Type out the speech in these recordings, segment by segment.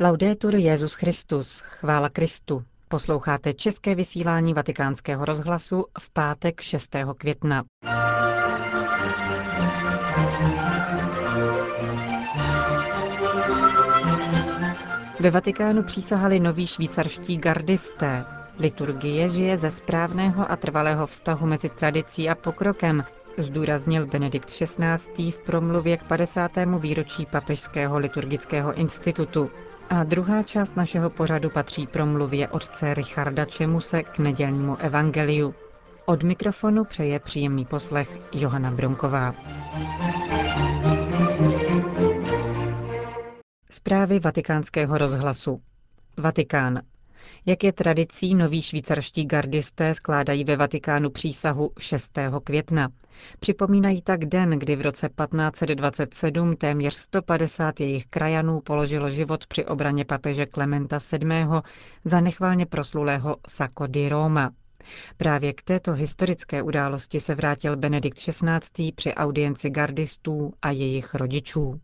Laudetur Jezus Christus, chvála Kristu. Posloucháte české vysílání Vatikánského rozhlasu v pátek 6. května. Ve Vatikánu přísahali noví švýcarští gardisté. Liturgie žije ze správného a trvalého vztahu mezi tradicí a pokrokem, zdůraznil Benedikt XVI. v promluvě k 50. výročí Papežského liturgického institutu. A druhá část našeho pořadu patří promluvě otce Richarda Čemuse k nedělnímu evangeliu. Od mikrofonu přeje příjemný poslech Johana Bronková. Zprávy vatikánského rozhlasu. Vatikán. Jak je tradicí, noví švýcarští gardisté skládají ve Vatikánu přísahu 6. května. Připomínají tak den, kdy v roce 1527 téměř 150 jejich krajanů položilo život při obraně papeže Klementa VII. za nechválně proslulého Sacco di Roma. Právě k této historické události se vrátil Benedikt XVI. při audienci gardistů a jejich rodičů.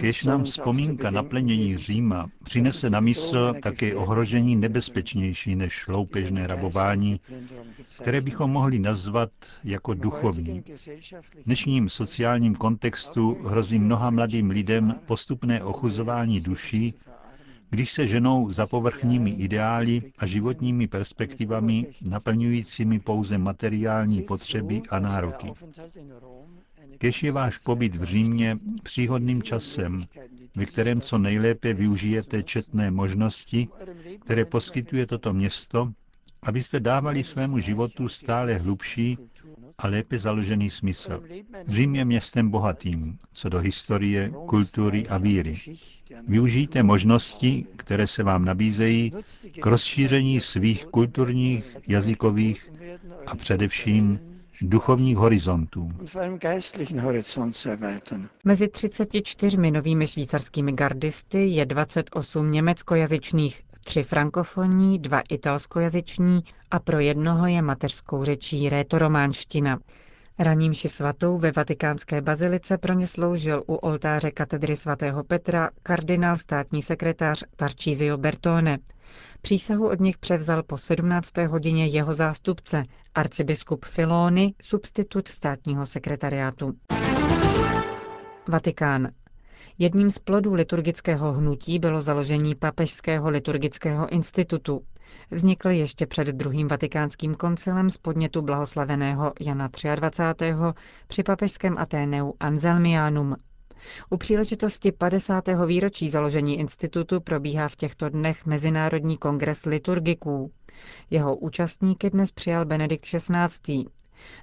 Kež nám vzpomínka na plenění Říma přinese na mysl také ohrožení nebezpečnější než loupežné rabování, které bychom mohli nazvat jako duchovní. V dnešním sociálním kontextu hrozí mnoha mladým lidem postupné ochuzování duší, když se ženou za povrchními ideály a životními perspektivami naplňujícími pouze materiální potřeby a nároky. Kež je váš pobyt v Římě příhodným časem, ve kterém co nejlépe využijete četné možnosti, které poskytuje toto město, abyste dávali svému životu stále hlubší a lépe založený smysl. Řím je městem bohatým, co do historie, kultury a víry. Využijte možnosti, které se vám nabízejí k rozšíření svých kulturních, jazykových a především duchovních horizontů. Mezi 34 novými švýcarskými gardisty je 28 německojazyčných, tři frankofonní, dva italskojazyční a pro jednoho je mateřskou řečí rétorománština. Raním ši svatou ve vatikánské bazilice pro ně sloužil u oltáře katedry svatého Petra kardinál státní sekretář Tarcísio Bertone. Přísahu od nich převzal po 17. hodině jeho zástupce, arcibiskup Filony, substitut státního sekretariátu. Vatikán. Jedním z plodů liturgického hnutí bylo založení Papežského liturgického institutu. Vznikl ještě před druhým vatikánským koncilem z podnětu blahoslaveného Jana 23. při papežském Aténeu Anselmianum. U příležitosti 50. výročí založení institutu probíhá v těchto dnech Mezinárodní kongres liturgiků. Jeho účastníky dnes přijal Benedikt XVI.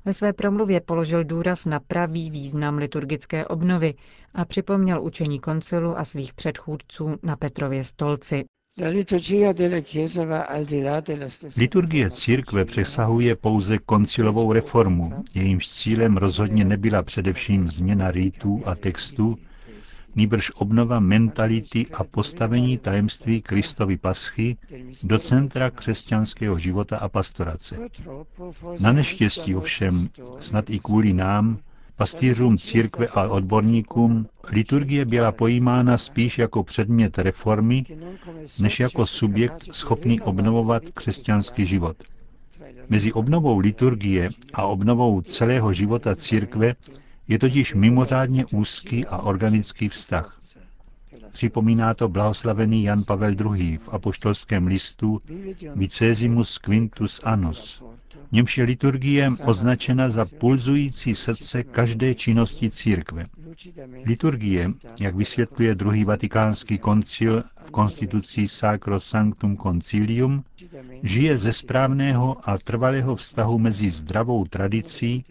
Ve své promluvě položil důraz na pravý význam liturgické obnovy a připomněl učení koncilu a svých předchůdců na Petrově stolci. Liturgie církve přesahuje pouze koncilovou reformu, jejímž cílem rozhodně nebyla především změna rýtů a textů, nýbrž obnova mentality a postavení tajemství Kristovy paschy do centra křesťanského života a pastorace. Na neštěstí ovšem, snad i kvůli nám, pastýřům církve a odborníkům, liturgie byla pojímána spíš jako předmět reformy, než jako subjekt schopný obnovovat křesťanský život. Mezi obnovou liturgie a obnovou celého života církve je totiž mimořádně úzký a organický vztah. Připomíná to blahoslavený Jan Pavel II. v apoštolském listu Vicesimus Quintus Annus, němž je liturgie označena za pulzující srdce každé činnosti církve. Liturgie, jak vysvětluje druhý vatikánský koncil v konstitucí Sacro Sanctum Concilium, žije ze správného a trvalého vztahu mezi zdravou tradicí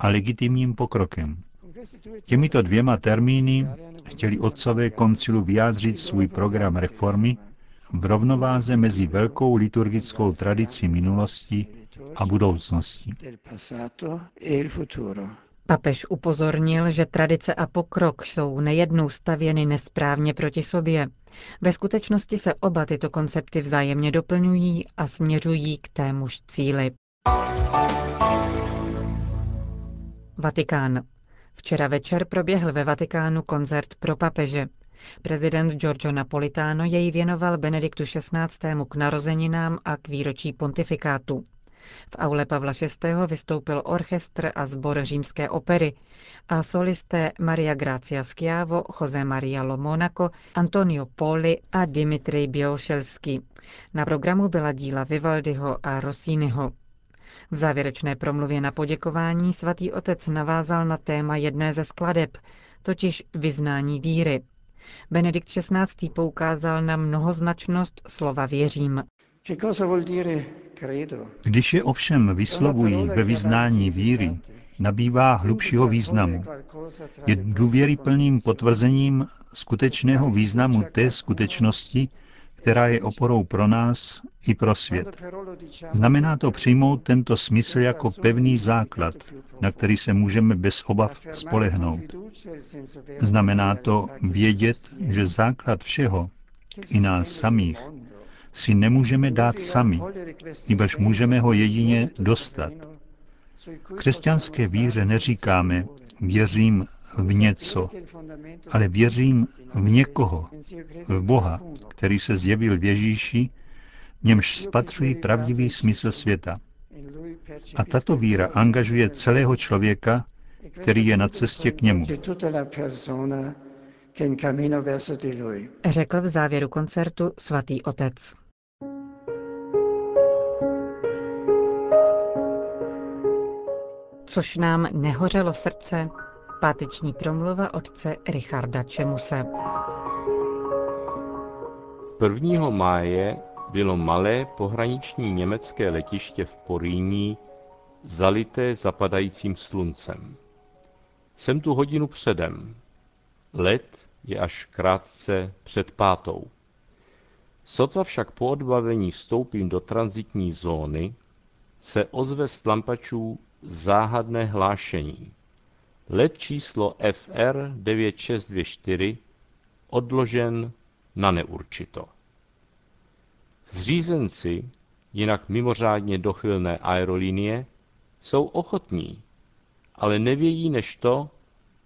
a legitimním pokrokem. Těmito dvěma termíny chtěli otcové koncilu vyjádřit svůj program reformy v rovnováze mezi velkou liturgickou tradicí minulosti a budoucnosti. Papež upozornil, že tradice a pokrok jsou nejednou stavěny nesprávně proti sobě. Ve skutečnosti se oba tyto koncepty vzájemně doplňují a směřují k témuž cíli. Vatikán. Včera večer proběhl ve Vatikánu koncert pro papeže. Prezident Giorgio Napolitano jej věnoval Benediktu XVI. k narozeninám a k výročí pontifikátu. V aule Pavla VI. vystoupil orchestr a sbor římské opery a solisté Maria Grazia Schiavo, José Maria Lomonaco, Antonio Poli a Dimitri Bělošelský. Na programu byla díla Vivaldiho a Rossiniho. V závěrečné promluvě na poděkování svatý otec navázal na téma jedné ze skladeb, totiž vyznání víry. Benedikt XVI. poukázal na mnohoznačnost slova věřím. Když je ovšem vyslovují ve vyznání víry, nabývá hlubšího významu. Je důvěryplným potvrzením skutečného významu té skutečnosti, která je oporou pro nás i pro svět. Znamená to přijmout tento smysl jako pevný základ, na který se můžeme bez obav spolehnout. Znamená to vědět, že základ všeho, i nás samých, si nemůžeme dát sami, nebož můžeme ho jedině dostat. Křesťanské víře neříkáme, věřím v něco, ale věřím v někoho, v Boha, který se zjevil v Ježíši, němž spatřují pravdivý smysl světa. A tato víra angažuje celého člověka, který je na cestě k němu. Řekl v závěru koncertu svatý otec. Což nám nehořelo srdce, Páteční promluva otce Richarda Čemuse. 1. máje bylo malé pohraniční německé letiště v Poríní zalité zapadajícím sluncem. Jsem tu hodinu předem. Let je až krátce před pátou. Sotva však po odbavení vstoupím do transitní zóny, se ozve z tlampačů záhadné hlášení. Let číslo FR 9624 odložen na neurčito. Zřízenci, jinak mimořádně dochylné aerolinie, jsou ochotní, ale nevědí než to,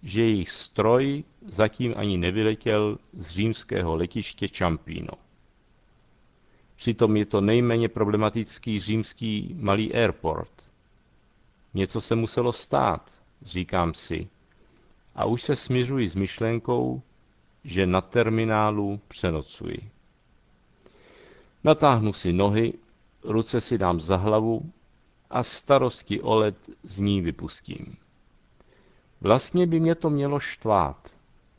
že jejich stroj zatím ani nevyletěl z římského letiště Čampíno. Přitom je to nejméně problematický římský malý airport. Něco se muselo stát, říkám si, a už se směřuji s myšlenkou, že na terminálu přenocuji. Natáhnu si nohy, ruce si dám za hlavu a starosti o led z ní vypustím. Vlastně by mě to mělo štvát.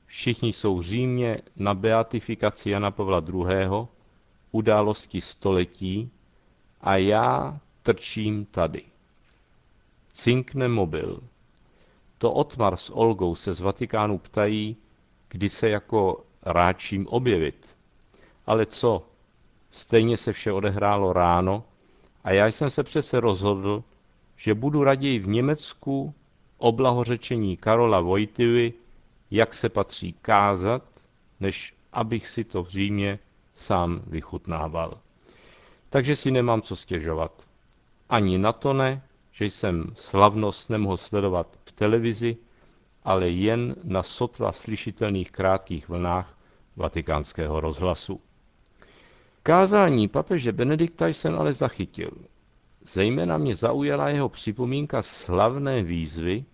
Všichni jsou v Římě na beatifikaci Jana Pavla II., události století, a já trčím tady. Cinkne mobil. To Otmar s Olgou se z Vatikánu ptají, kdy se jako ráčím objevit. Ale co? Stejně se vše odehrálo ráno a já jsem se přece rozhodl, že budu raději v Německu o blahořečení Karola Vojtivy, jak se patří kázat, než abych si to v Římě sám vychutnával. Takže si nemám co stěžovat. Ani na to ne, že jsem slavnost nemohl sledovat v televizi, ale jen na sotva slyšitelných krátkých vlnách vatikánského rozhlasu. Kázání papeže Benedikta jsem ale zachytil. Zejména mě zaujala jeho připomínka slavné výzvy,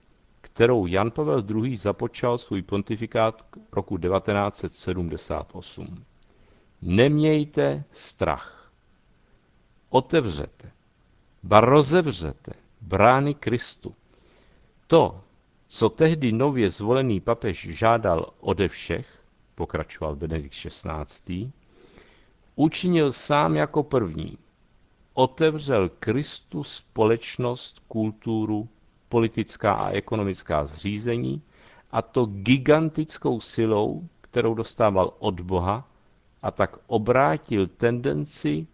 kterou Jan Pavel II. započal svůj pontifikát roku 1978. Nemějte strach. Otevřete, ba rozevřete brány Kristu. To, co tehdy nově zvolený papež žádal ode všech, pokračoval Benedikt XVI., učinil sám jako první. Otevřel Kristu společnost, kulturu, politická a ekonomická zřízení, a to gigantickou silou, kterou dostával od Boha, a tak obrátil tendenci,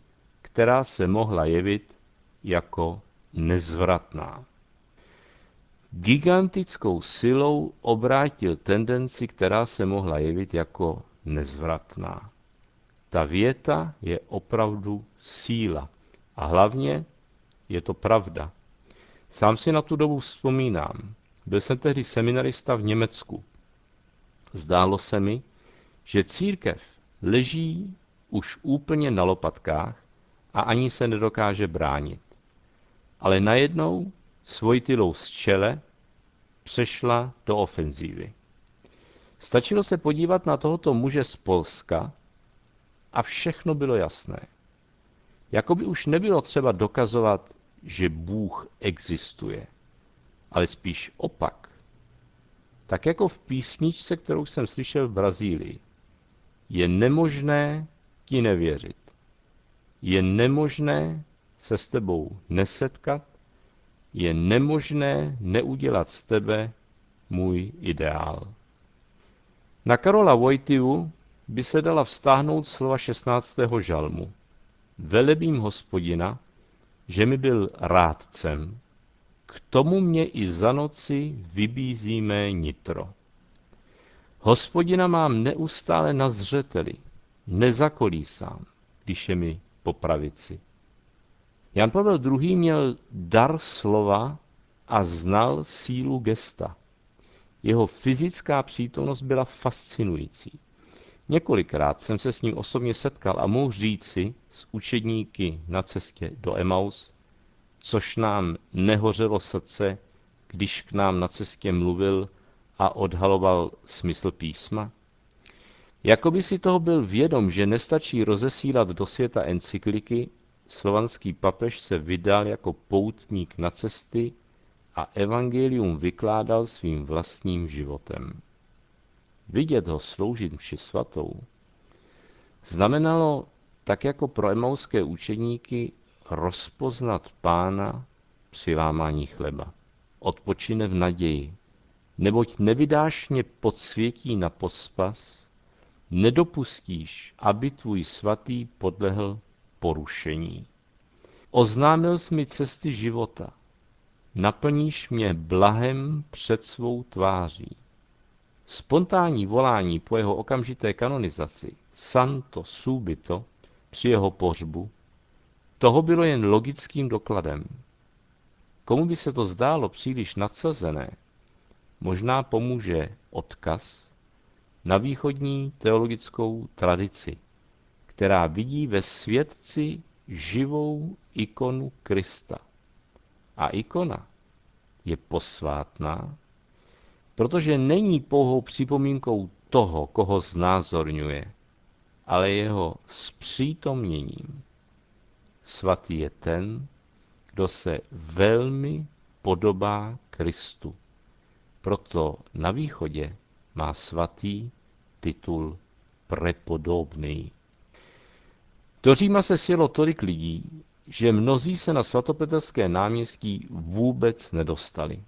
která se mohla jevit jako nezvratná. Gigantickou silou obrátil tendenci, která se mohla jevit jako nezvratná. Ta věta je opravdu síla. A hlavně je to pravda. Sám si na tu dobu vzpomínám. Byl jsem tehdy seminarista v Německu. Zdálo se mi, že církev leží už úplně na lopatkách a ani se nedokáže bránit. Ale najednou svojtilou z čele přešla do ofenzívy. Stačilo se podívat na tohoto muže z Polska a všechno bylo jasné. Jakoby už nebylo třeba dokazovat, že Bůh existuje, ale spíš opak. Tak jako v písničce, kterou jsem slyšel v Brazílii. Je nemožné ti nevěřit. Je nemožné se s tebou nesetkat. Je nemožné neudělat z tebe můj ideál. Na Karola Vojtivu by se dala vztáhnout slova 16. žalmu. Velebím hospodina, že mi byl rádcem, k tomu mě i za noci vybízí mé nitro. Hospodina mám neustále na zřeteli, nezakolísám, když je mi po pravici. Jan Pavel II. měl dar slova a znal sílu gesta. Jeho fyzická přítomnost byla fascinující. Několikrát jsem se s ním osobně setkal a mohu říci s učedníky na cestě do Emaus, což nám nehořelo srdce, když k nám na cestě mluvil a odhaloval smysl písma? Jakoby si toho byl vědom, že nestačí rozesílat do světa encykliky, slovanský papež se vydal jako poutník na cesty a evangelium vykládal svým vlastním životem. Vidět ho sloužit mši svatou znamenalo, tak jako pro emauské učeníky, rozpoznat pána při lámání chleba. Odpočine v naději, neboť nevydáš mě pod světí na pospas, nedopustíš, aby tvůj svatý podlehl porušení. Oznámil jsi mi cesty života, naplníš mě blahem před svou tváří. Spontánní volání po jeho okamžité kanonizaci, santo subito, při jeho pohřbu, toho bylo jen logickým dokladem. Komu by se to zdálo příliš nadsazené, možná pomůže odkaz na východní teologickou tradici, která vidí ve světci živou ikonu Krista. A ikona je posvátná, protože není pouhou připomínkou toho, koho znázorňuje, ale jeho zpřítomněním. Svatý je ten, kdo se velmi podobá Kristu. Proto na východě má svatý titul prepodobný. Do Říma se sjelo tolik lidí, že mnozí se na svatopetrské náměstí vůbec nedostali.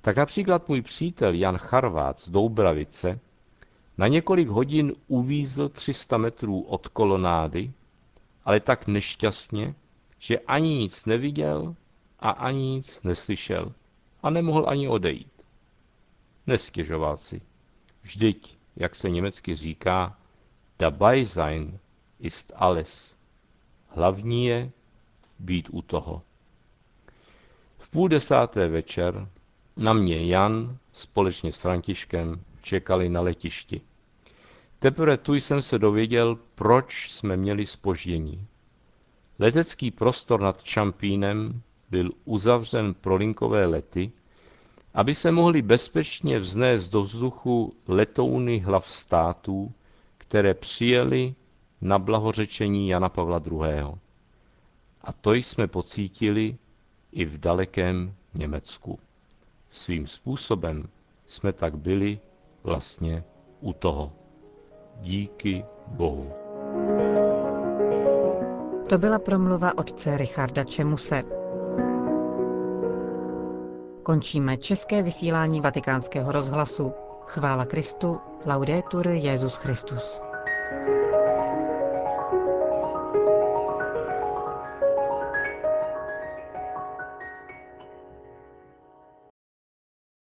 Tak například můj přítel Jan Charvát z Doubravice na několik hodin uvízl 300 metrů od kolonády, ale tak nešťastně, že ani nic neviděl a ani nic neslyšel a nemohl ani odejít. Nestěžoval si. Vždyť, jak se německy říká, dabei sein ist alles. Hlavní je být u toho. V půl desáté večer na mě Jan společně s Františkem čekali na letišti. Teprve tu jsem se dověděl, proč jsme měli spoždění. Letecký prostor nad Čampínem byl uzavřen pro linkové lety, aby se mohly bezpečně vznést do vzduchu letouny hlav států, které přijeli na blahořečení Jana Pavla II. A to jsme pocítili i v dalekém Německu. Svým způsobem jsme tak byli vlastně u toho. Díky Bohu. To byla promluva otce Richarda Čemuse. Končíme české vysílání vatikánského rozhlasu. Chvála Kristu, laudetur Jezus Christus.